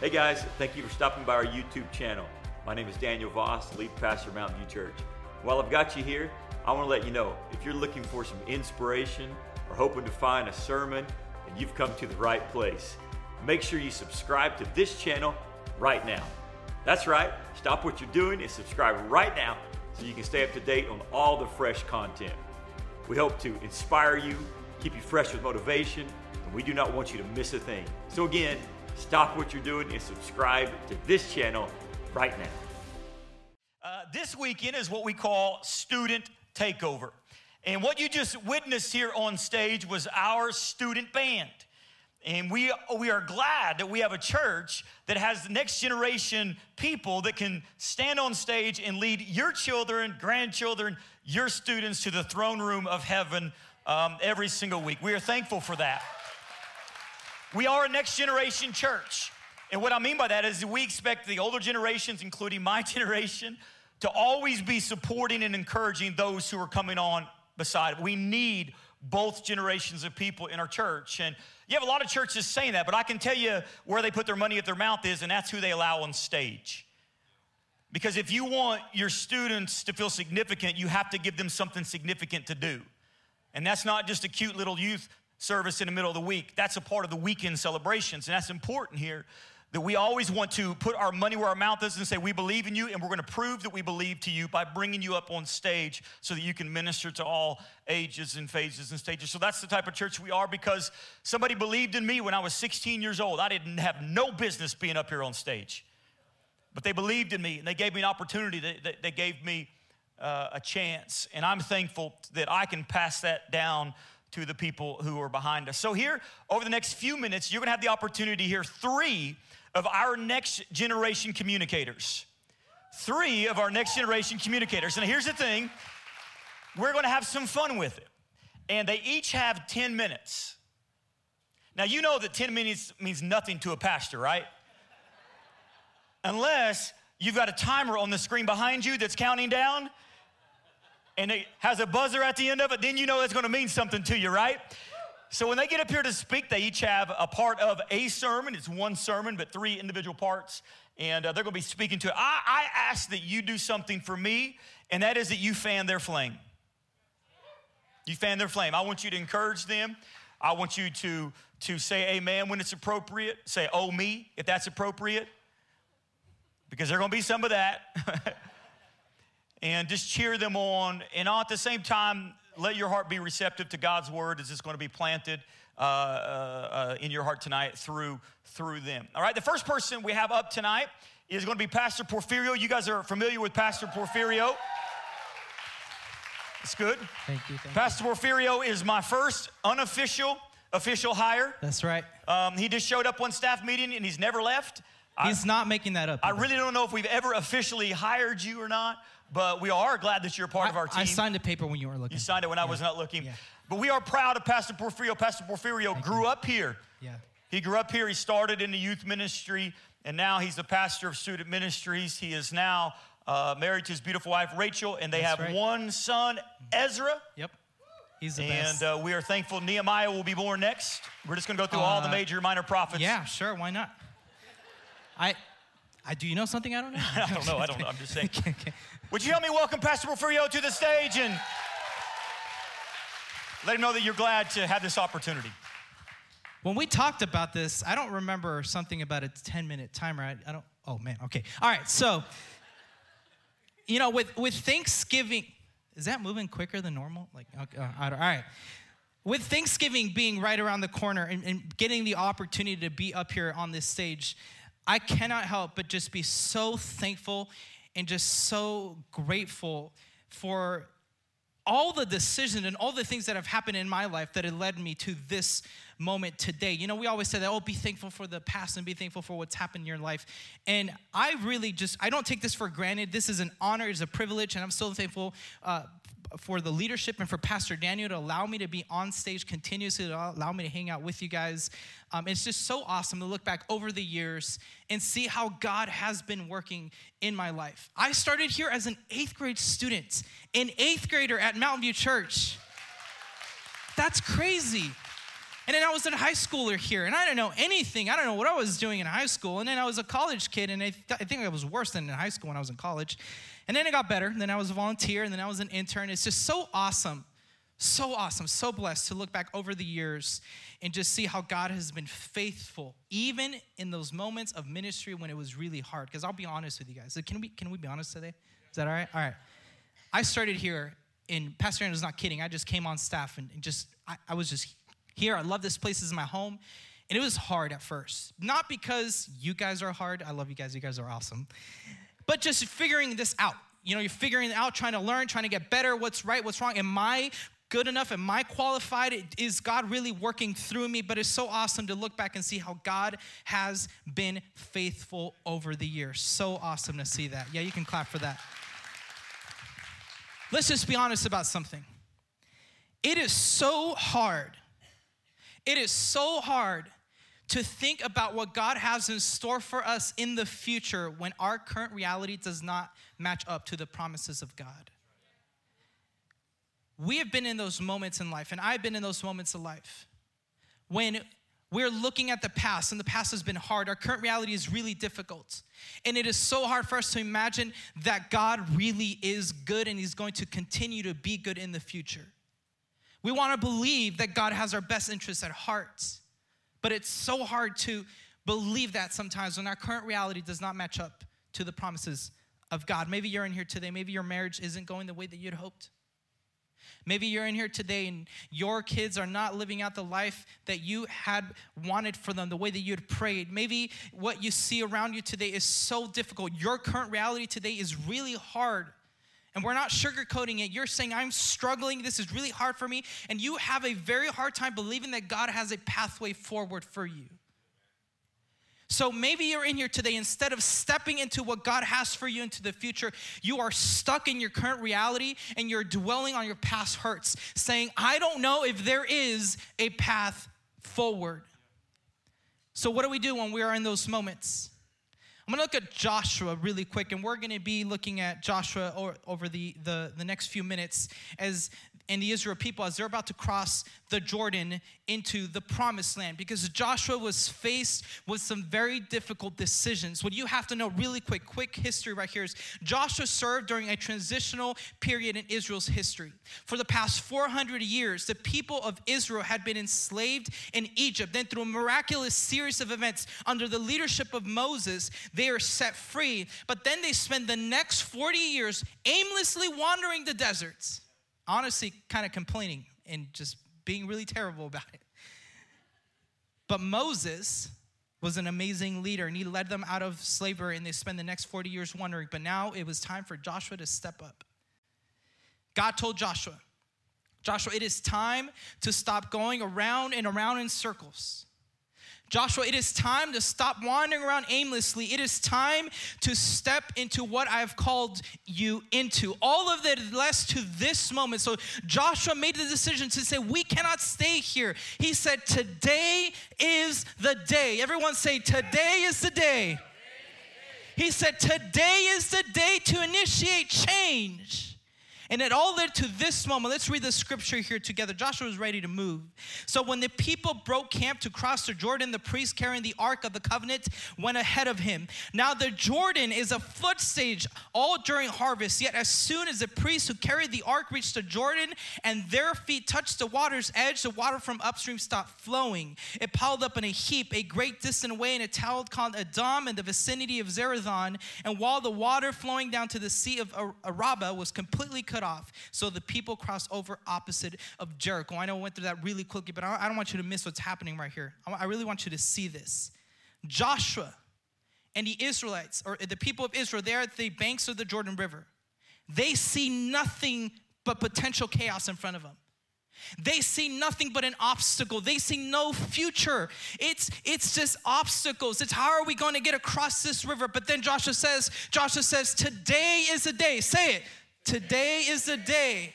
Hey guys, thank you for stopping by our YouTube channel. My name is Daniel Voss, lead pastor of Mountain View Church. While I've got you here, I want to let you know if you're looking for some inspiration or hoping to find a sermon, then you've come to the right place. Make sure you subscribe to this channel right now. That's right, stop what you're doing and subscribe right now so you can stay up to date on all the fresh content. We hope to inspire you, keep you fresh with motivation, and we do not want you to miss a thing. So, again, stop what you're doing and subscribe to this channel right now. Uh, this weekend is what we call Student Takeover. And what you just witnessed here on stage was our student band. And we, we are glad that we have a church that has next generation people that can stand on stage and lead your children, grandchildren, your students to the throne room of heaven um, every single week. We are thankful for that. We are a next generation church. And what I mean by that is we expect the older generations, including my generation, to always be supporting and encouraging those who are coming on beside. We need both generations of people in our church. And you have a lot of churches saying that, but I can tell you where they put their money at their mouth is, and that's who they allow on stage. Because if you want your students to feel significant, you have to give them something significant to do. And that's not just a cute little youth service in the middle of the week. That's a part of the weekend celebrations, and that's important here that we always want to put our money where our mouth is and say, We believe in you, and we're going to prove that we believe to you by bringing you up on stage so that you can minister to all ages and phases and stages. So that's the type of church we are because somebody believed in me when I was 16 years old. I didn't have no business being up here on stage, but they believed in me and they gave me an opportunity, they, they, gave me uh, a chance. And I'm thankful that I can pass that down to the people who are behind us. So, here, over the next few minutes, you're gonna have the opportunity to hear three of our next generation communicators. Three of our next generation communicators. And here's the thing we're gonna have some fun with it. And they each have 10 minutes. Now, you know that 10 minutes means nothing to a pastor, right? Unless you've got a timer on the screen behind you that's counting down and it has a buzzer at the end of it, then you know it's gonna mean something to you, right? So when they get up here to speak, they each have a part of a sermon. It's one sermon, but three individual parts. And uh, they're going to be speaking to it. I, I ask that you do something for me, and that is that you fan their flame. You fan their flame. I want you to encourage them. I want you to, to say amen when it's appropriate. Say, oh, me, if that's appropriate. Because there's going to be some of that. and just cheer them on. And all at the same time, let your heart be receptive to God's word as it's going to be planted uh, uh, uh, in your heart tonight through through them. All right, the first person we have up tonight is going to be Pastor Porfirio. You guys are familiar with Pastor Porfirio. It's good. Thank you. Thank Pastor you. Porfirio is my first unofficial official hire. That's right. Um, he just showed up one staff meeting and he's never left. He's I, not making that up. I really don't know if we've ever officially hired you or not, but we are glad that you're a part I, of our team. I signed the paper when you weren't looking. You signed it when yeah. I was not looking. Yeah. But we are proud of Pastor Porfirio. Pastor Porfirio Thank grew you. up here. Yeah. He grew up here. He started in the youth ministry, and now he's the pastor of student ministries. He is now uh, married to his beautiful wife, Rachel, and they That's have right. one son, Ezra. Yep. He's the best. and uh, we are thankful Nehemiah will be born next. We're just going to go through uh, all the uh, major minor prophets. Yeah, sure. Why not? I, I do you know something I don't know? I don't know. I don't know. I'm just saying. okay, okay. Would you help me welcome Pastor Porfirio to the stage and let him know that you're glad to have this opportunity? When we talked about this, I don't remember something about a 10 minute timer. I, I don't, oh man, okay. All right, so, you know, with, with Thanksgiving, is that moving quicker than normal? Like, okay, uh, I don't all right. With Thanksgiving being right around the corner and, and getting the opportunity to be up here on this stage, I cannot help but just be so thankful and just so grateful for all the decisions and all the things that have happened in my life that have led me to this moment today. You know, we always say that, oh, be thankful for the past and be thankful for what's happened in your life. And I really just, I don't take this for granted. This is an honor, it's a privilege, and I'm so thankful uh, for the leadership and for Pastor Daniel to allow me to be on stage continuously, to allow me to hang out with you guys. Um, it's just so awesome to look back over the years and see how God has been working in my life. I started here as an eighth grade student, an eighth grader at Mountain View Church. That's crazy. And then I was a high schooler here, and I didn't know anything. I don't know what I was doing in high school. And then I was a college kid, and I, th- I think I was worse than in high school when I was in college. And then it got better. And then I was a volunteer, and then I was an intern. It's just so awesome, so awesome, so blessed to look back over the years and just see how God has been faithful, even in those moments of ministry when it was really hard. Because I'll be honest with you guys. Can we, can we be honest today? Is that all right? All right. I started here, and Pastor Aaron was not kidding. I just came on staff and, and just, I, I was just here. I love this place. This is my home. And it was hard at first. Not because you guys are hard. I love you guys. You guys are awesome. But just figuring this out. You know, you're figuring it out, trying to learn, trying to get better, what's right, what's wrong. Am I good enough? Am I qualified? Is God really working through me? But it's so awesome to look back and see how God has been faithful over the years. So awesome to see that. Yeah, you can clap for that. Let's just be honest about something. It is so hard it is so hard to think about what God has in store for us in the future when our current reality does not match up to the promises of God. We have been in those moments in life, and I've been in those moments of life when we're looking at the past, and the past has been hard. Our current reality is really difficult. And it is so hard for us to imagine that God really is good and He's going to continue to be good in the future. We want to believe that God has our best interests at heart. But it's so hard to believe that sometimes when our current reality does not match up to the promises of God. Maybe you're in here today, maybe your marriage isn't going the way that you'd hoped. Maybe you're in here today and your kids are not living out the life that you had wanted for them, the way that you had prayed. Maybe what you see around you today is so difficult. Your current reality today is really hard and we're not sugarcoating it. You're saying, I'm struggling. This is really hard for me. And you have a very hard time believing that God has a pathway forward for you. So maybe you're in here today, instead of stepping into what God has for you into the future, you are stuck in your current reality and you're dwelling on your past hurts, saying, I don't know if there is a path forward. So, what do we do when we are in those moments? I'm gonna look at Joshua really quick, and we're gonna be looking at Joshua over the, the, the next few minutes as and the Israel people as they're about to cross the Jordan into the promised land because Joshua was faced with some very difficult decisions. What you have to know really quick, quick history right here is Joshua served during a transitional period in Israel's history. For the past 400 years, the people of Israel had been enslaved in Egypt. Then, through a miraculous series of events under the leadership of Moses, they are set free. But then they spend the next 40 years aimlessly wandering the deserts honestly kind of complaining and just being really terrible about it. But Moses was an amazing leader and he led them out of slavery and they spent the next 40 years wandering. But now it was time for Joshua to step up. God told Joshua, Joshua, it is time to stop going around and around in circles. Joshua, it is time to stop wandering around aimlessly. It is time to step into what I have called you into. All of that less to this moment. So Joshua made the decision to say, We cannot stay here. He said, Today is the day. Everyone say, Today is the day. He said, Today is the day to initiate change. And it all led to this moment. Let's read the scripture here together. Joshua was ready to move. So when the people broke camp to cross the Jordan, the priest carrying the ark of the covenant went ahead of him. Now the Jordan is a flood stage all during harvest. Yet as soon as the priests who carried the ark reached the Jordan and their feet touched the water's edge, the water from upstream stopped flowing. It piled up in a heap a great distance away in a town called Adam in the vicinity of Zarethan. And while the water flowing down to the sea of Araba was completely cut cut off. So the people crossed over opposite of Jericho. I know I went through that really quickly, but I don't want you to miss what's happening right here. I really want you to see this. Joshua and the Israelites, or the people of Israel, they're at the banks of the Jordan River. They see nothing but potential chaos in front of them. They see nothing but an obstacle. They see no future. It's it's just obstacles. It's how are we going to get across this river? But then Joshua says, Joshua says, today is the day. Say it. Today is the day.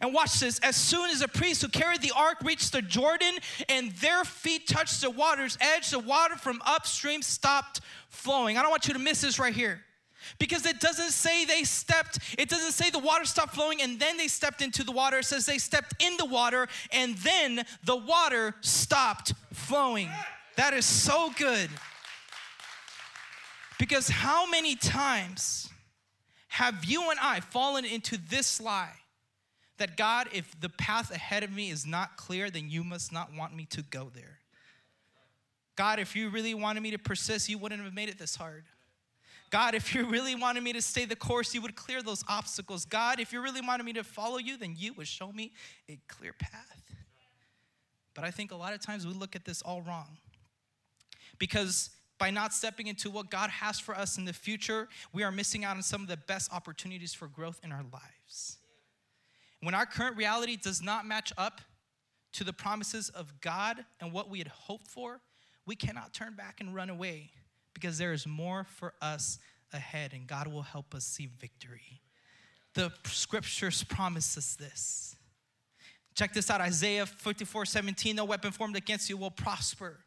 And watch this. As soon as the priests who carried the ark reached the Jordan and their feet touched the water's edge, the water from upstream stopped flowing. I don't want you to miss this right here. Because it doesn't say they stepped, it doesn't say the water stopped flowing and then they stepped into the water. It says they stepped in the water and then the water stopped flowing. That is so good. Because how many times have you and I fallen into this lie that God, if the path ahead of me is not clear, then you must not want me to go there? God, if you really wanted me to persist, you wouldn't have made it this hard. God, if you really wanted me to stay the course, you would clear those obstacles. God, if you really wanted me to follow you, then you would show me a clear path. But I think a lot of times we look at this all wrong. Because by not stepping into what God has for us in the future, we are missing out on some of the best opportunities for growth in our lives. When our current reality does not match up to the promises of God and what we had hoped for, we cannot turn back and run away because there is more for us ahead and God will help us see victory. The scriptures promise us this. Check this out Isaiah 54 17, no weapon formed against you will prosper.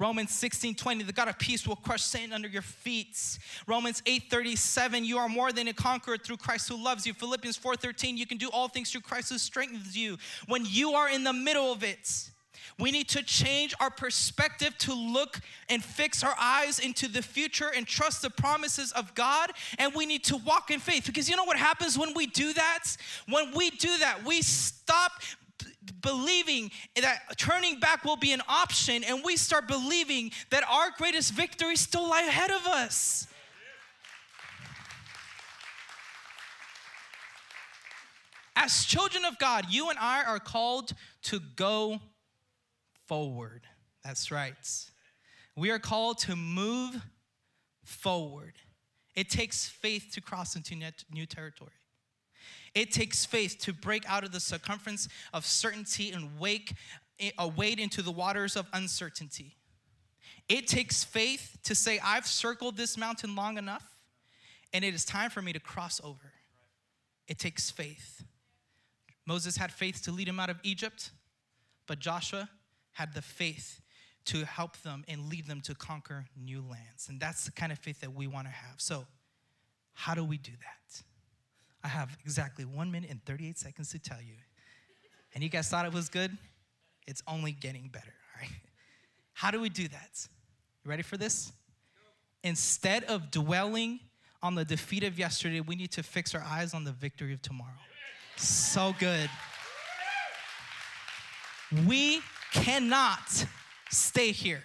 Romans 16, 20, the God of peace will crush Satan under your feet. Romans 8, 37, you are more than a conqueror through Christ who loves you. Philippians 4, 13, you can do all things through Christ who strengthens you. When you are in the middle of it, we need to change our perspective to look and fix our eyes into the future and trust the promises of God. And we need to walk in faith because you know what happens when we do that? When we do that, we stop believing that turning back will be an option and we start believing that our greatest victory still lie ahead of us. As children of God, you and I are called to go forward. That's right. We are called to move forward. It takes faith to cross into new territory. It takes faith to break out of the circumference of certainty and wake, uh, wade into the waters of uncertainty. It takes faith to say, I've circled this mountain long enough, and it is time for me to cross over. It takes faith. Moses had faith to lead him out of Egypt, but Joshua had the faith to help them and lead them to conquer new lands. And that's the kind of faith that we want to have. So, how do we do that? I have exactly one minute and 38 seconds to tell you. And you guys thought it was good? It's only getting better, all right? How do we do that? You ready for this? Instead of dwelling on the defeat of yesterday, we need to fix our eyes on the victory of tomorrow. So good. We cannot stay here.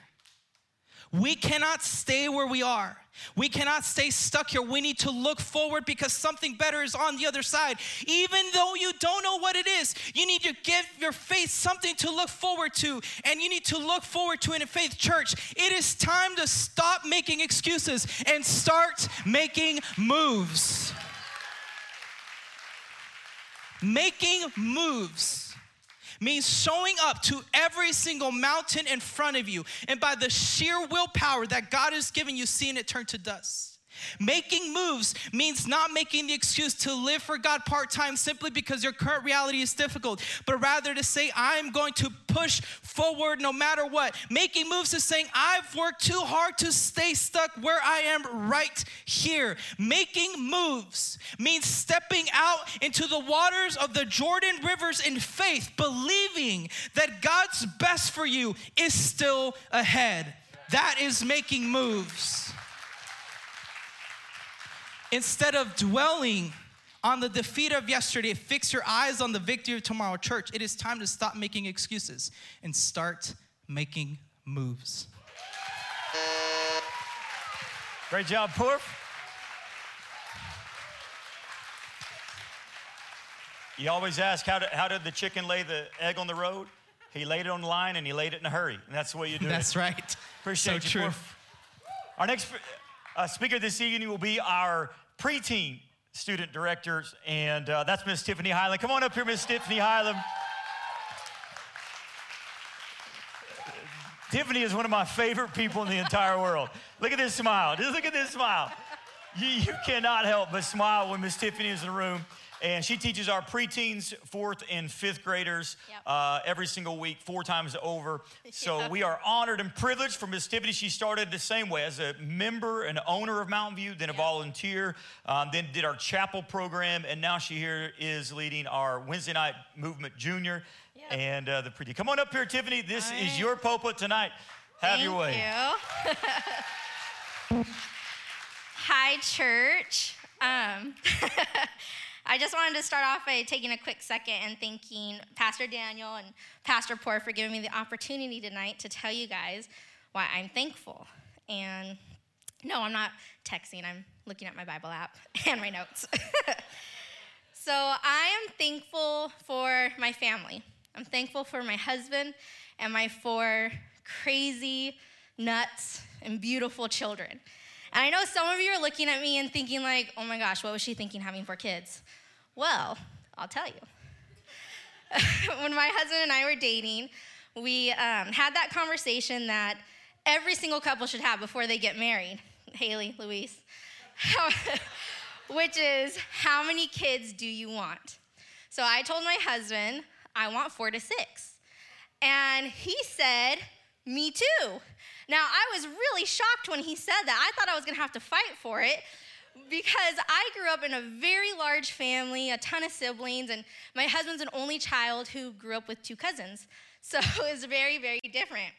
We cannot stay where we are. We cannot stay stuck here. We need to look forward because something better is on the other side. Even though you don't know what it is, you need to give your faith something to look forward to, and you need to look forward to it in faith. Church, it is time to stop making excuses and start making moves. Making moves means showing up to every single mountain in front of you and by the sheer willpower that God has given you, seeing it turn to dust. Making moves means not making the excuse to live for God part time simply because your current reality is difficult, but rather to say, I'm going to push forward no matter what. Making moves is saying, I've worked too hard to stay stuck where I am right here. Making moves means stepping out into the waters of the Jordan rivers in faith, believing that God's best for you is still ahead. That is making moves. Instead of dwelling on the defeat of yesterday, fix your eyes on the victory of tomorrow. Church, it is time to stop making excuses and start making moves. Great job, Porf. You always ask, how did, how did the chicken lay the egg on the road? He laid it on the line and he laid it in a hurry. And that's the way you do that's it. That's right. Appreciate so you. True. Our next uh, speaker this evening will be our preteen student directors, and uh, that's Miss Tiffany Hyland. Come on up here, Miss Tiffany Hyland. Tiffany is one of my favorite people in the entire world. Look at this smile. Just look at this smile. You, you cannot help but smile when Miss Tiffany is in the room. And she teaches our preteens, fourth and fifth graders Yep. uh, every single week, four times over. So Yeah. we are honored and privileged for Miss Tiffany. She started the same way as a member and owner of Mountain View, then a Yep. volunteer, um, then did our chapel program, and now she here is leading our Wednesday night movement junior Yep. and uh, the pretty. Come on up here, Tiffany. This All is your pulpit tonight. Have Thank your way. you. Hi, church. Um, I just wanted to start off by taking a quick second and thanking Pastor Daniel and Pastor Poor for giving me the opportunity tonight to tell you guys why I'm thankful. And no, I'm not texting, I'm looking at my Bible app and my notes. so I am thankful for my family. I'm thankful for my husband and my four crazy, nuts, and beautiful children. And I know some of you are looking at me and thinking, like, oh my gosh, what was she thinking having four kids? Well, I'll tell you. when my husband and I were dating, we um, had that conversation that every single couple should have before they get married. Haley, Luis. Which is, how many kids do you want? So I told my husband, I want four to six. And he said, Me too. Now, I was really shocked when he said that. I thought I was gonna have to fight for it because I grew up in a very large family, a ton of siblings, and my husband's an only child who grew up with two cousins. So it was very, very different.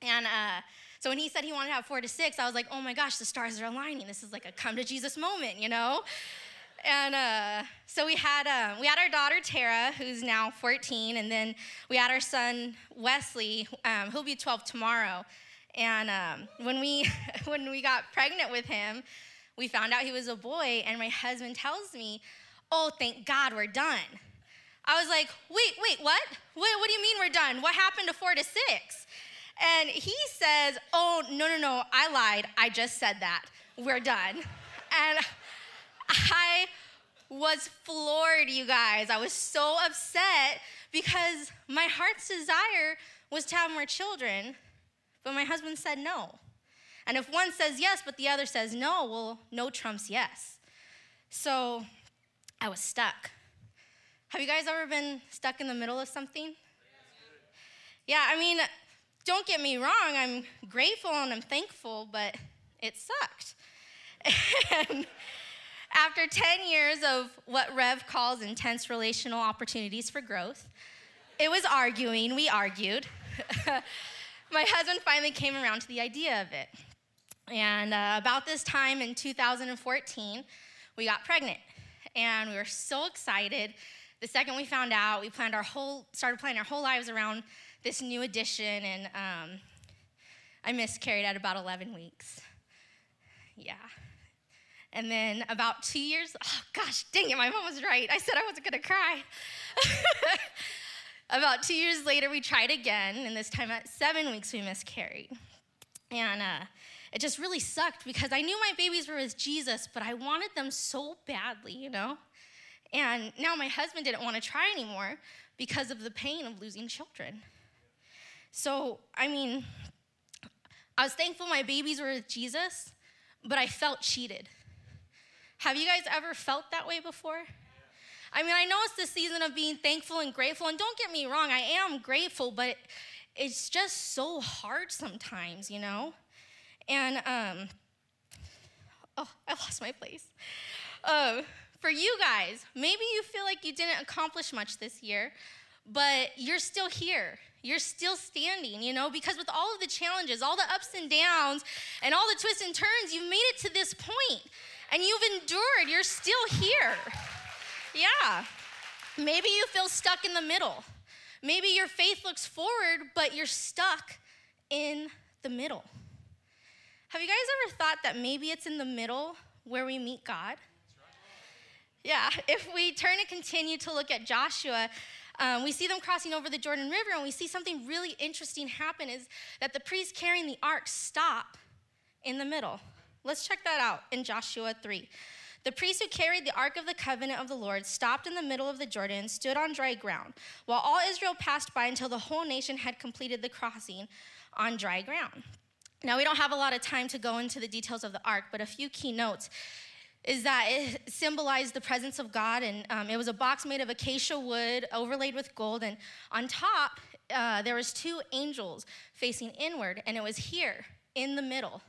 And uh, so when he said he wanted to have four to six, I was like, oh my gosh, the stars are aligning. This is like a come to Jesus moment, you know? And uh, so we had uh, we had our daughter Tara, who's now 14, and then we had our son Wesley, um, who'll be 12 tomorrow. And um, when we when we got pregnant with him, we found out he was a boy, and my husband tells me, "Oh, thank God, we're done." I was like, "Wait, wait, what? What, what do you mean we're done? What happened to four to six? And he says, "Oh, no, no, no, I lied. I just said that. We're done." And I was floored, you guys. I was so upset because my heart's desire was to have more children, but my husband said no. And if one says yes, but the other says no, well, no trumps yes. So I was stuck. Have you guys ever been stuck in the middle of something? Yeah, I mean, don't get me wrong, I'm grateful and I'm thankful, but it sucked. and after 10 years of what Rev calls intense relational opportunities for growth, it was arguing, we argued. My husband finally came around to the idea of it. And uh, about this time in 2014, we got pregnant. And we were so excited. The second we found out, we planned our whole, started planning our whole lives around this new addition. And um, I miscarried at about 11 weeks. Yeah. And then about two years, oh gosh, dang it, my mom was right. I said I wasn't gonna cry. about two years later, we tried again, and this time at seven weeks, we miscarried. And uh, it just really sucked because I knew my babies were with Jesus, but I wanted them so badly, you know? And now my husband didn't want to try anymore because of the pain of losing children. So, I mean, I was thankful my babies were with Jesus, but I felt cheated. Have you guys ever felt that way before? I mean, I know it's the season of being thankful and grateful, and don't get me wrong, I am grateful, but it's just so hard sometimes, you know? And, um, oh, I lost my place. Uh, for you guys, maybe you feel like you didn't accomplish much this year, but you're still here. You're still standing, you know, because with all of the challenges, all the ups and downs, and all the twists and turns, you've made it to this point and you've endured. You're still here. Yeah. Maybe you feel stuck in the middle. Maybe your faith looks forward, but you're stuck in the middle. Have you guys ever thought that maybe it's in the middle where we meet God? Yeah, if we turn and continue to look at Joshua, um, we see them crossing over the Jordan River, and we see something really interesting happen is that the priests carrying the ark stop in the middle. Let's check that out in Joshua 3. The priests who carried the ark of the covenant of the Lord stopped in the middle of the Jordan and stood on dry ground, while all Israel passed by until the whole nation had completed the crossing on dry ground. Now, we don't have a lot of time to go into the details of the ark, but a few key notes is that it symbolized the presence of God, and um, it was a box made of acacia wood overlaid with gold, and on top uh, there was two angels facing inward, and it was here in the middle,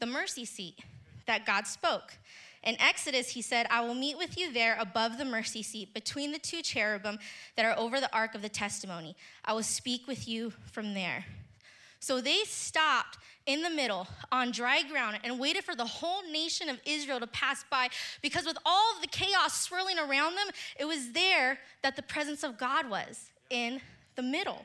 the mercy seat that God spoke. In Exodus, he said, I will meet with you there above the mercy seat, between the two cherubim that are over the ark of the testimony. I will speak with you from there. So they stopped in the middle on dry ground and waited for the whole nation of Israel to pass by because with all the chaos swirling around them, it was there that the presence of God was in the middle.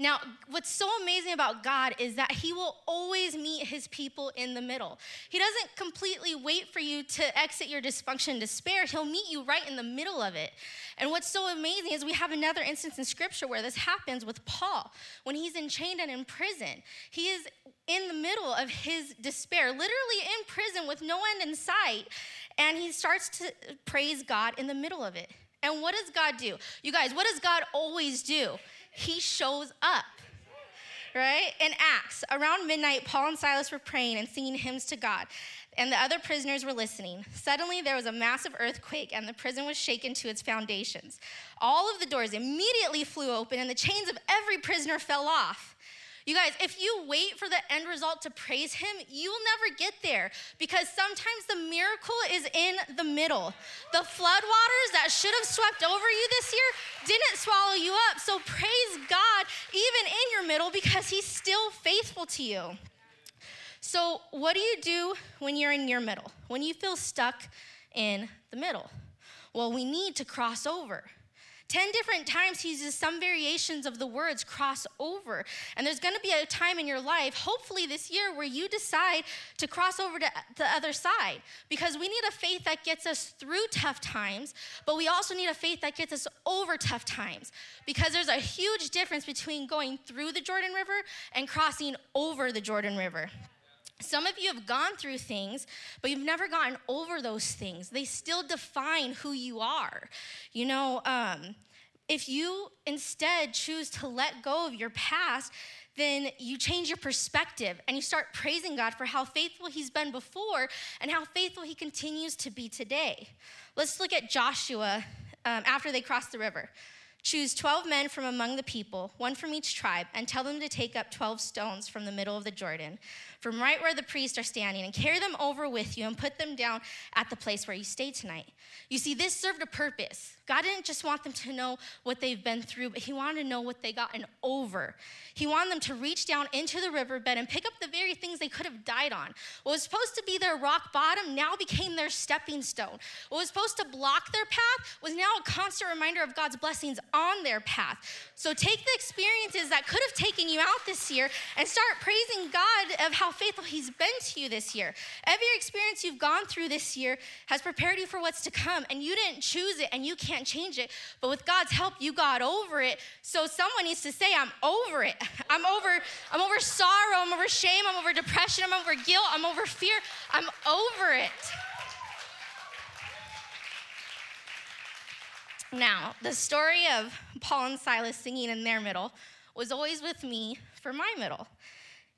Now, what's so amazing about God is that He will always meet His people in the middle. He doesn't completely wait for you to exit your dysfunction and despair, He'll meet you right in the middle of it. And what's so amazing is we have another instance in Scripture where this happens with Paul when he's enchained and in prison. He is in the middle of his despair, literally in prison with no end in sight, and he starts to praise God in the middle of it. And what does God do? You guys, what does God always do? He shows up. Right? In Acts, around midnight, Paul and Silas were praying and singing hymns to God, and the other prisoners were listening. Suddenly, there was a massive earthquake, and the prison was shaken to its foundations. All of the doors immediately flew open, and the chains of every prisoner fell off. You guys, if you wait for the end result to praise Him, you will never get there because sometimes the miracle is in the middle. The floodwaters that should have swept over you this year didn't swallow you up. So praise God even in your middle because He's still faithful to you. So, what do you do when you're in your middle? When you feel stuck in the middle? Well, we need to cross over. 10 different times he uses some variations of the words cross over. And there's going to be a time in your life, hopefully this year, where you decide to cross over to the other side. Because we need a faith that gets us through tough times, but we also need a faith that gets us over tough times. Because there's a huge difference between going through the Jordan River and crossing over the Jordan River. Some of you have gone through things, but you've never gotten over those things. They still define who you are. You know, um, if you instead choose to let go of your past, then you change your perspective and you start praising God for how faithful He's been before and how faithful He continues to be today. Let's look at Joshua um, after they crossed the river. Choose 12 men from among the people, one from each tribe, and tell them to take up 12 stones from the middle of the Jordan from right where the priests are standing and carry them over with you and put them down at the place where you stay tonight. You see, this served a purpose. God didn't just want them to know what they've been through, but He wanted to know what they gotten over. He wanted them to reach down into the riverbed and pick up the very things they could have died on. What was supposed to be their rock bottom now became their stepping stone. What was supposed to block their path was now a constant reminder of God's blessings on their path. So take the experiences that could have taken you out this year and start praising God of how how faithful He's been to you this year. Every experience you've gone through this year has prepared you for what's to come, and you didn't choose it and you can't change it. But with God's help, you got over it. So someone needs to say, I'm over it. I'm over, I'm over sorrow, I'm over shame, I'm over depression, I'm over guilt, I'm over fear. I'm over it. Now, the story of Paul and Silas singing in their middle was always with me for my middle.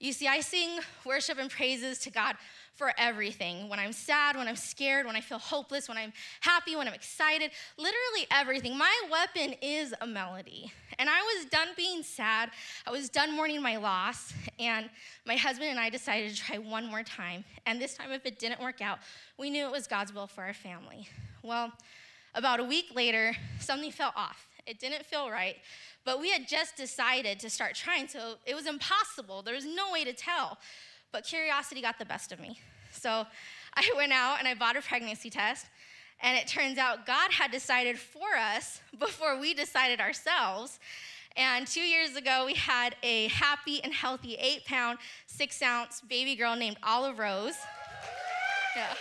You see, I sing worship and praises to God for everything. When I'm sad, when I'm scared, when I feel hopeless, when I'm happy, when I'm excited, literally everything. My weapon is a melody. And I was done being sad. I was done mourning my loss. And my husband and I decided to try one more time. And this time, if it didn't work out, we knew it was God's will for our family. Well, about a week later, something felt off. It didn't feel right. But we had just decided to start trying, so it was impossible. There was no way to tell. But curiosity got the best of me. So I went out and I bought a pregnancy test. And it turns out God had decided for us before we decided ourselves. And two years ago, we had a happy and healthy eight pound, six ounce baby girl named Olive Rose. Yeah.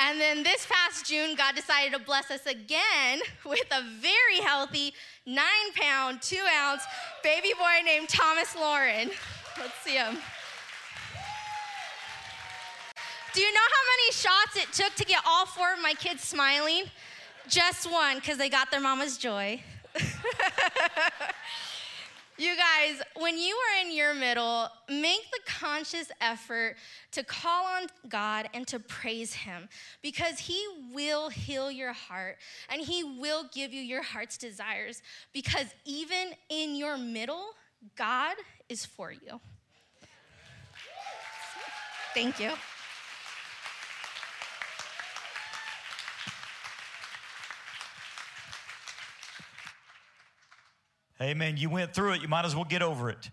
And then this past June, God decided to bless us again with a very healthy nine pound, two ounce baby boy named Thomas Lauren. Let's see him. Do you know how many shots it took to get all four of my kids smiling? Just one, because they got their mama's joy. You guys, when you are in your middle, make the conscious effort to call on God and to praise Him because He will heal your heart and He will give you your heart's desires because even in your middle, God is for you. Thank you. Amen. You went through it. You might as well get over it.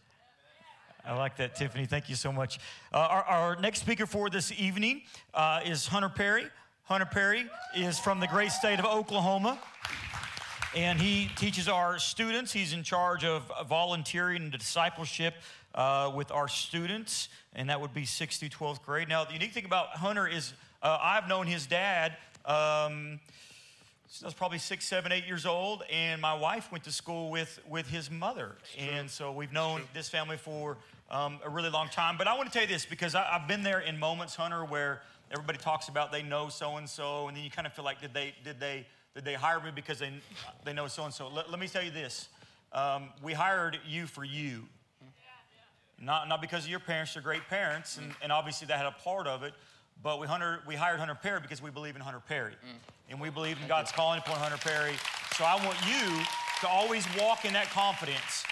I like that, Tiffany. Thank you so much. Uh, our, our, next speaker for this evening uh, is Hunter Perry. Hunter Perry is from the great state of Oklahoma, and he teaches our students. He's in charge of volunteering and discipleship uh, with our students, and that would be 6th through 12th grade. Now, the unique thing about Hunter is uh, I've known his dad. Um, I was probably six, seven, eight years old, and my wife went to school with, with his mother. And so we've known this family for um, a really long time. But I want to tell you this because I, have been there in moments, Hunter, where everybody talks about they know so and so, and then you kind of feel like, did they, did they, did they hire me because they, they know so and so? Let me tell you this um, we hired you for you. Not, not because of your parents are great parents, and, and obviously that had a part of it, but we, Hunter, we hired Hunter Perry because we believe in Hunter Perry. Mm and we believe in God's calling upon Hunter Perry. So I want you to always walk in that confidence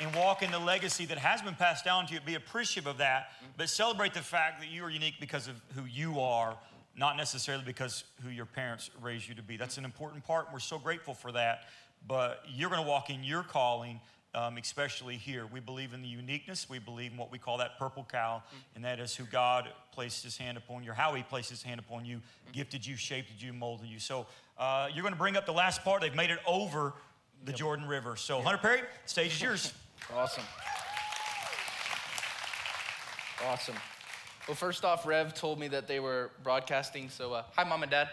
and walk in the legacy that has been passed down to you. Be appreciative of that, but celebrate the fact that you are unique because of who you are, not necessarily because who your parents raised you to be. That's an important part. And we're so grateful for that. But you're going to walk in your calling um, especially here. We believe in the uniqueness. We believe in what we call that purple cow, and that is who God placed his hand upon you, how he placed his hand upon you, gifted you, shaped you, molded you. So uh, you're going to bring up the last part. They've made it over the yep. Jordan River. So, yep. Hunter Perry, stage is yours. awesome. Awesome. Well, first off, Rev told me that they were broadcasting. So, uh, hi, mom and dad.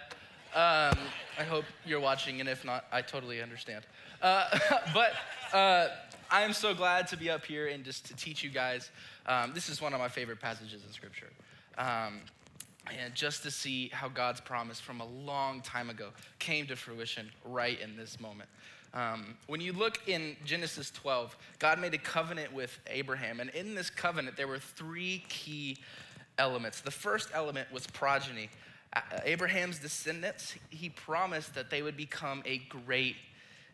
Um, I hope you're watching, and if not, I totally understand. Uh, but uh, I am so glad to be up here and just to teach you guys. Um, this is one of my favorite passages in Scripture. Um, and just to see how God's promise from a long time ago came to fruition right in this moment. Um, when you look in Genesis 12, God made a covenant with Abraham, and in this covenant, there were three key elements. The first element was progeny. Abraham's descendants, he promised that they would become a great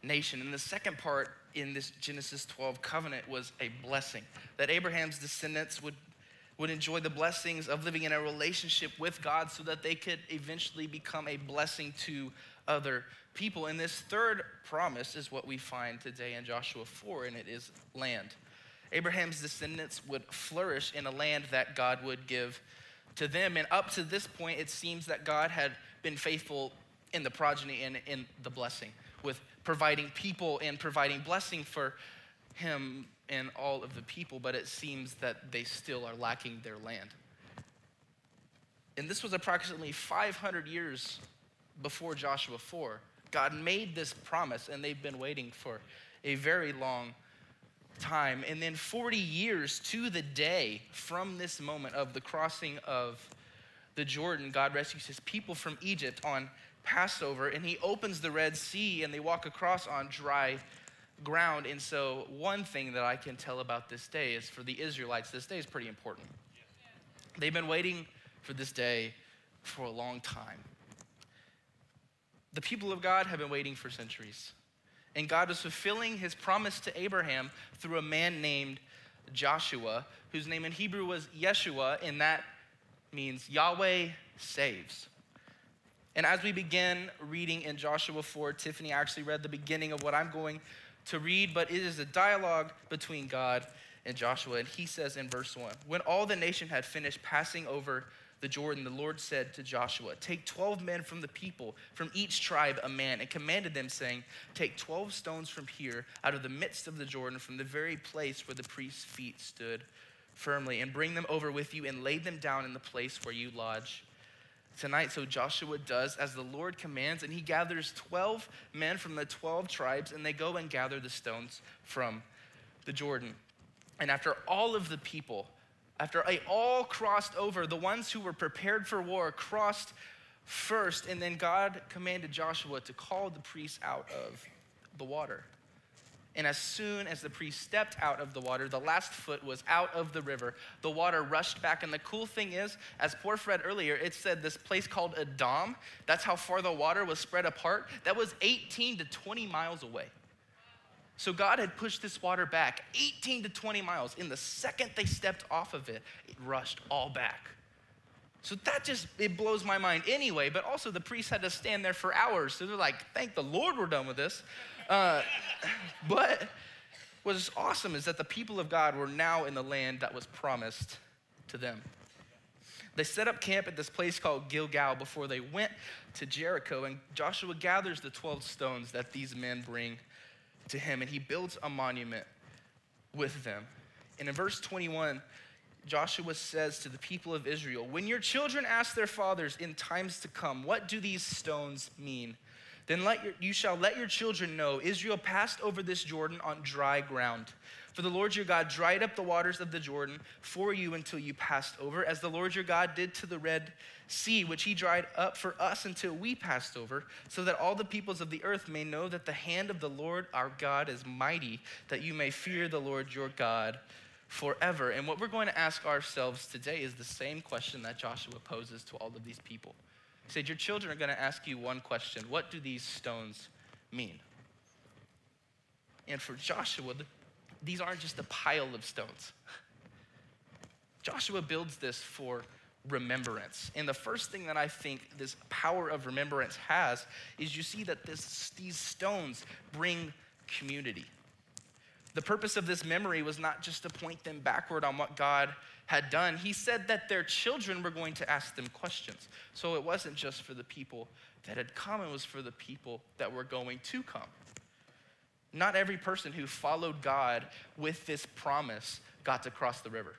nation. And the second part in this Genesis 12 covenant was a blessing that Abraham's descendants would, would enjoy the blessings of living in a relationship with God so that they could eventually become a blessing to other people. And this third promise is what we find today in Joshua 4, and it is land. Abraham's descendants would flourish in a land that God would give to them. And up to this point, it seems that God had been faithful in the progeny and in the blessing with providing people and providing blessing for him and all of the people, but it seems that they still are lacking their land. And this was approximately 500 years before Joshua 4. God made this promise, and they've been waiting for a very long time. And then 40 years to the day from this moment of the crossing of the Jordan, God rescues his people from Egypt on Passover and he opens the Red Sea and they walk across on dry ground. And so, one thing that I can tell about this day is for the Israelites, this day is pretty important. They've been waiting for this day for a long time. The people of God have been waiting for centuries. And God was fulfilling his promise to Abraham through a man named Joshua, whose name in Hebrew was Yeshua, and that means Yahweh saves. And as we begin reading in Joshua 4, Tiffany actually read the beginning of what I'm going to read, but it is a dialogue between God and Joshua. And he says in verse 1 When all the nation had finished passing over the Jordan, the Lord said to Joshua, Take 12 men from the people, from each tribe a man, and commanded them, saying, Take 12 stones from here, out of the midst of the Jordan, from the very place where the priest's feet stood firmly, and bring them over with you, and lay them down in the place where you lodge tonight. So Joshua does as the Lord commands, and he gathers 12 men from the 12 tribes, and they go and gather the stones from the Jordan. And after all of the people, after they all crossed over, the ones who were prepared for war crossed first, and then God commanded Joshua to call the priests out of the water. And as soon as the priest stepped out of the water, the last foot was out of the river. The water rushed back. And the cool thing is, as Porf read earlier, it said this place called Adam, that's how far the water was spread apart. That was 18 to 20 miles away. So God had pushed this water back 18 to 20 miles. In the second they stepped off of it, it rushed all back. So that just it blows my mind anyway. But also the priests had to stand there for hours. So they're like, "Thank the Lord, we're done with this." Uh, but what's awesome is that the people of God were now in the land that was promised to them. They set up camp at this place called Gilgal before they went to Jericho, and Joshua gathers the 12 stones that these men bring to him, and he builds a monument with them. And in verse 21, Joshua says to the people of Israel, When your children ask their fathers in times to come, what do these stones mean? Then let your, you shall let your children know Israel passed over this Jordan on dry ground. For the Lord your God dried up the waters of the Jordan for you until you passed over, as the Lord your God did to the Red Sea, which he dried up for us until we passed over, so that all the peoples of the earth may know that the hand of the Lord our God is mighty, that you may fear the Lord your God forever. And what we're going to ask ourselves today is the same question that Joshua poses to all of these people. He said, Your children are going to ask you one question What do these stones mean? And for Joshua, these aren't just a pile of stones. Joshua builds this for remembrance. And the first thing that I think this power of remembrance has is you see that this, these stones bring community. The purpose of this memory was not just to point them backward on what God had done. He said that their children were going to ask them questions. So it wasn't just for the people that had come, it was for the people that were going to come. Not every person who followed God with this promise got to cross the river.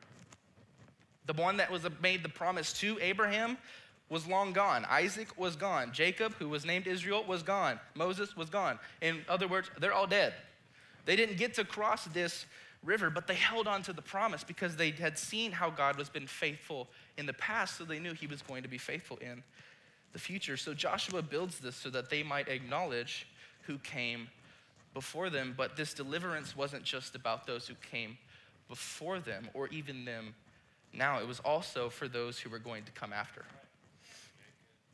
The one that was made the promise to Abraham was long gone. Isaac was gone. Jacob, who was named Israel, was gone. Moses was gone. In other words, they're all dead. They didn't get to cross this river, but they held on to the promise because they had seen how God was been faithful in the past, so they knew he was going to be faithful in the future. So Joshua builds this so that they might acknowledge who came before them, but this deliverance wasn't just about those who came before them or even them now, it was also for those who were going to come after.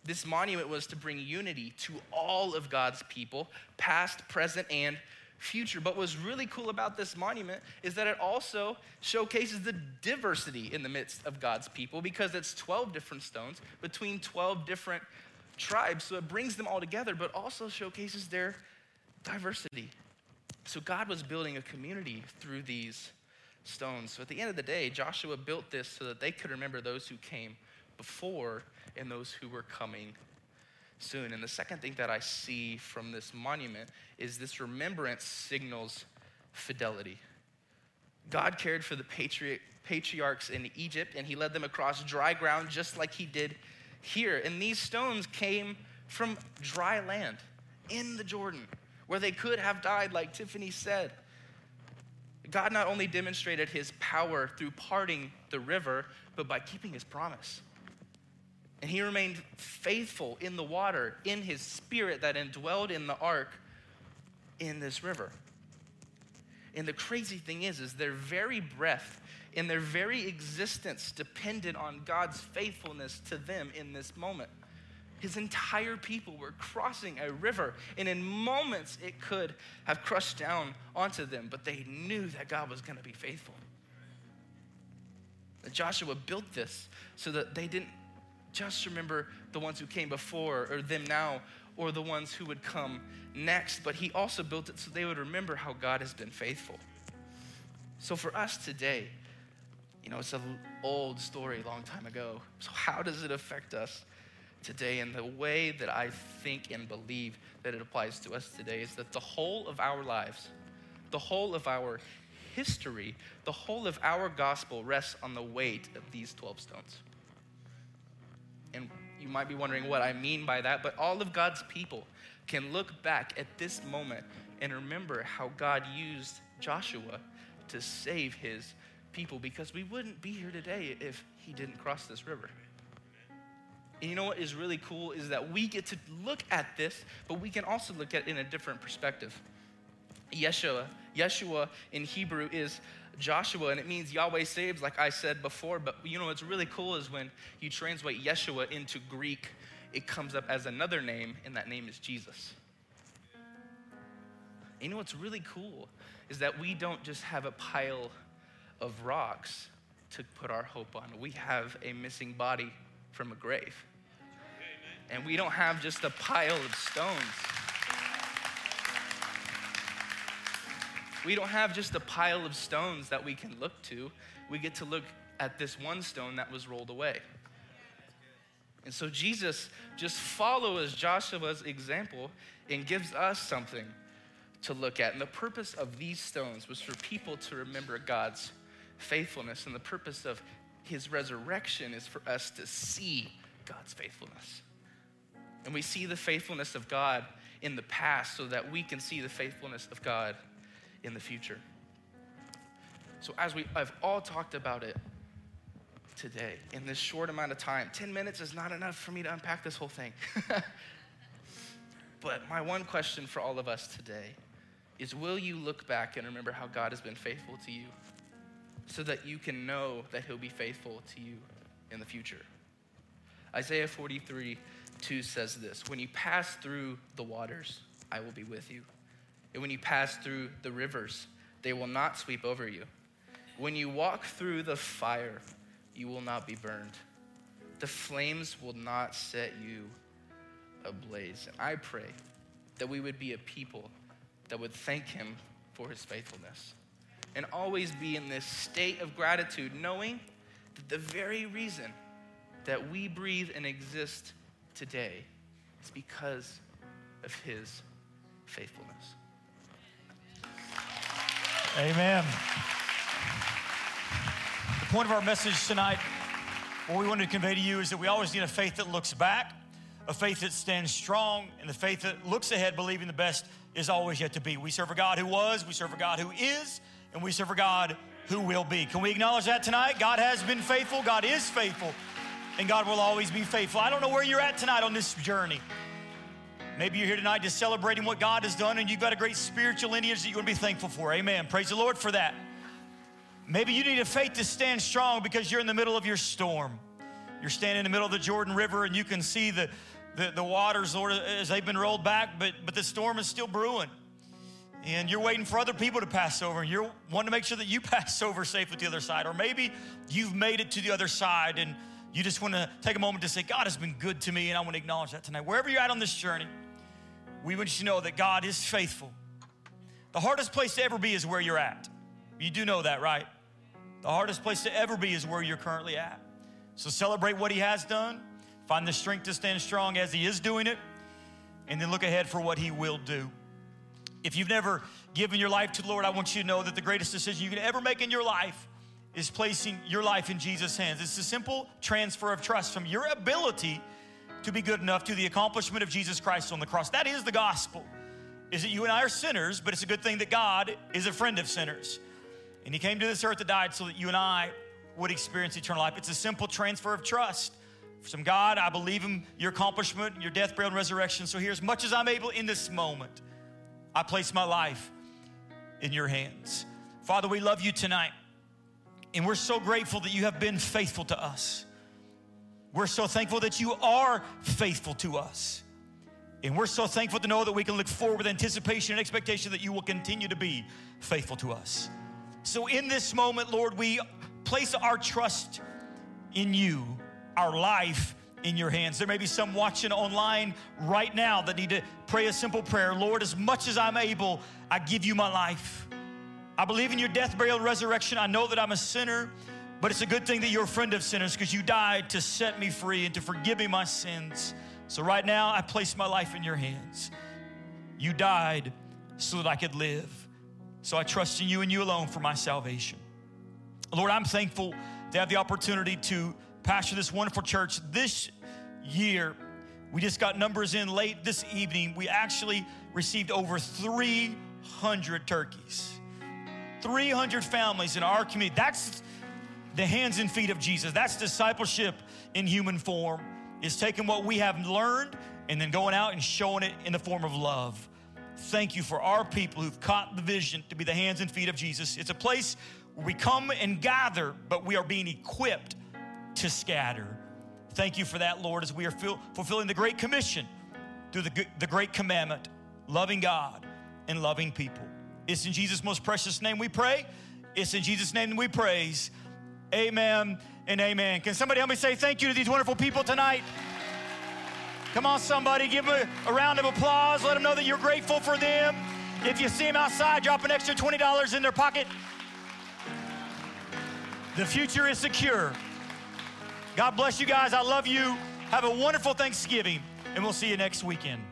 This monument was to bring unity to all of God's people, past, present, and future. But what's really cool about this monument is that it also showcases the diversity in the midst of God's people because it's 12 different stones between 12 different tribes. So it brings them all together, but also showcases their diversity. So God was building a community through these stones. So at the end of the day, Joshua built this so that they could remember those who came before and those who were coming soon. And the second thing that I see from this monument is this remembrance signals fidelity. God cared for the patri- patriarchs in Egypt and he led them across dry ground just like he did here. And these stones came from dry land in the Jordan where they could have died, like Tiffany said. God not only demonstrated his power through parting the river, but by keeping his promise. And he remained faithful in the water, in his spirit that indwelled in the ark in this river. And the crazy thing is, is their very breath and their very existence depended on God's faithfulness to them in this moment. His entire people were crossing a river, and in moments it could have crushed down onto them, but they knew that God was going to be faithful. That Joshua built this so that they didn't just remember the ones who came before or them now or the ones who would come next, but he also built it so they would remember how God has been faithful. So for us today, you know, it's an old story long time ago. So how does it affect us? Today. And the way that I think and believe that it applies to us today is that the whole of our lives, the whole of our history, the whole of our gospel rests on the weight of these 12 stones. And you might be wondering what I mean by that, but all of God's people can look back at this moment and remember how God used Joshua to save his people because we wouldn't be here today if he didn't cross this river. And you know what is really cool is that we get to look at this, but we can also look at it in a different perspective. Yeshua, Yeshua in Hebrew is Joshua, and it means Yahweh saves, like I said before. But you know what's really cool is when you translate Yeshua into Greek, it comes up as another name, and that name is Jesus. You know what's really cool is that we don't just have a pile of rocks to put our hope on, we have a missing body from a grave. And we don't have just a pile of stones. We don't have just a pile of stones that we can look to. We get to look at this one stone that was rolled away. And so Jesus just follows Joshua's example and gives us something to look at. And the purpose of these stones was for people to remember God's faithfulness. And the purpose of his resurrection is for us to see God's faithfulness. And we see the faithfulness of God in the past so that we can see the faithfulness of God in the future. So, as we I've all talked about it today in this short amount of time, 10 minutes is not enough for me to unpack this whole thing. but my one question for all of us today is will you look back and remember how God has been faithful to you so that you can know that He'll be faithful to you in the future? Isaiah 43 2 says this When you pass through the waters, I will be with you. And when you pass through the rivers, they will not sweep over you. When you walk through the fire, you will not be burned. The flames will not set you ablaze. And I pray that we would be a people that would thank him for his faithfulness and always be in this state of gratitude, knowing that the very reason that we breathe and exist today is because of his faithfulness. Amen. The point of our message tonight, what we wanted to convey to you is that we always need a faith that looks back, a faith that stands strong, and the faith that looks ahead, believing the best is always yet to be. We serve a God who was, we serve a God who is, and we serve a God who will be. Can we acknowledge that tonight? God has been faithful, God is faithful, and God will always be faithful. I don't know where you're at tonight on this journey. Maybe you're here tonight just celebrating what God has done and you've got a great spiritual lineage that you want to be thankful for. Amen. Praise the Lord for that. Maybe you need a faith to stand strong because you're in the middle of your storm. You're standing in the middle of the Jordan River and you can see the, the, the waters, Lord, as they've been rolled back, but, but the storm is still brewing. And you're waiting for other people to pass over, and you're wanting to make sure that you pass over safely to the other side. Or maybe you've made it to the other side and you just want to take a moment to say, God has been good to me, and I want to acknowledge that tonight. Wherever you're at on this journey, we want you to know that God is faithful. The hardest place to ever be is where you're at. You do know that, right? The hardest place to ever be is where you're currently at. So celebrate what He has done, find the strength to stand strong as He is doing it, and then look ahead for what He will do. If you've never given your life to the Lord, I want you to know that the greatest decision you can ever make in your life is placing your life in Jesus' hands. It's a simple transfer of trust from your ability to be good enough to the accomplishment of Jesus Christ on the cross. That is the gospel. Is that you and I are sinners, but it's a good thing that God is a friend of sinners. And he came to this earth to die so that you and I would experience eternal life. It's a simple transfer of trust from God. I believe in your accomplishment, your death, burial, and resurrection. So here, as much as I'm able in this moment, I place my life in your hands. Father, we love you tonight. And we're so grateful that you have been faithful to us. We're so thankful that you are faithful to us. And we're so thankful to know that we can look forward with anticipation and expectation that you will continue to be faithful to us. So, in this moment, Lord, we place our trust in you, our life in your hands. There may be some watching online right now that need to pray a simple prayer Lord, as much as I'm able, I give you my life. I believe in your death, burial, and resurrection. I know that I'm a sinner. But it's a good thing that you're a friend of sinners because you died to set me free and to forgive me my sins. So right now, I place my life in your hands. You died so that I could live. So I trust in you and you alone for my salvation. Lord, I'm thankful to have the opportunity to pastor this wonderful church this year. We just got numbers in late this evening. We actually received over 300 turkeys. 300 families in our community. That's the hands and feet of Jesus. That's discipleship in human form, is taking what we have learned and then going out and showing it in the form of love. thank you for our people who've caught the vision to be the hands and feet of Jesus. It's a place where we come and gather, but we are being equipped to scatter. Thank you for that, Lord, as we are fulfilling the Great Commission through the, the Great Commandment, loving God and loving people. It's in Jesus' most precious name we pray. It's in Jesus' name we praise. Amen and amen. Can somebody help me say thank you to these wonderful people tonight? Come on, somebody, give them a, a round of applause. Let them know that you're grateful for them. If you see them outside, drop an extra $20 in their pocket. The future is secure. God bless you guys. I love you. Have a wonderful Thanksgiving, and we'll see you next weekend.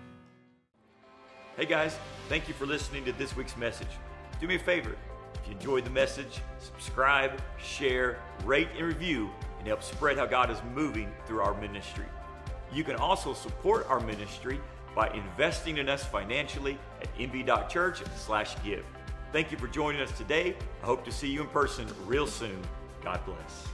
Hey guys, thank you for listening to this week's message. Do me a favor. If you enjoyed the message, subscribe, share, rate, and review, and help spread how God is moving through our ministry. You can also support our ministry by investing in us financially at mv.church/give. Thank you for joining us today. I hope to see you in person real soon. God bless.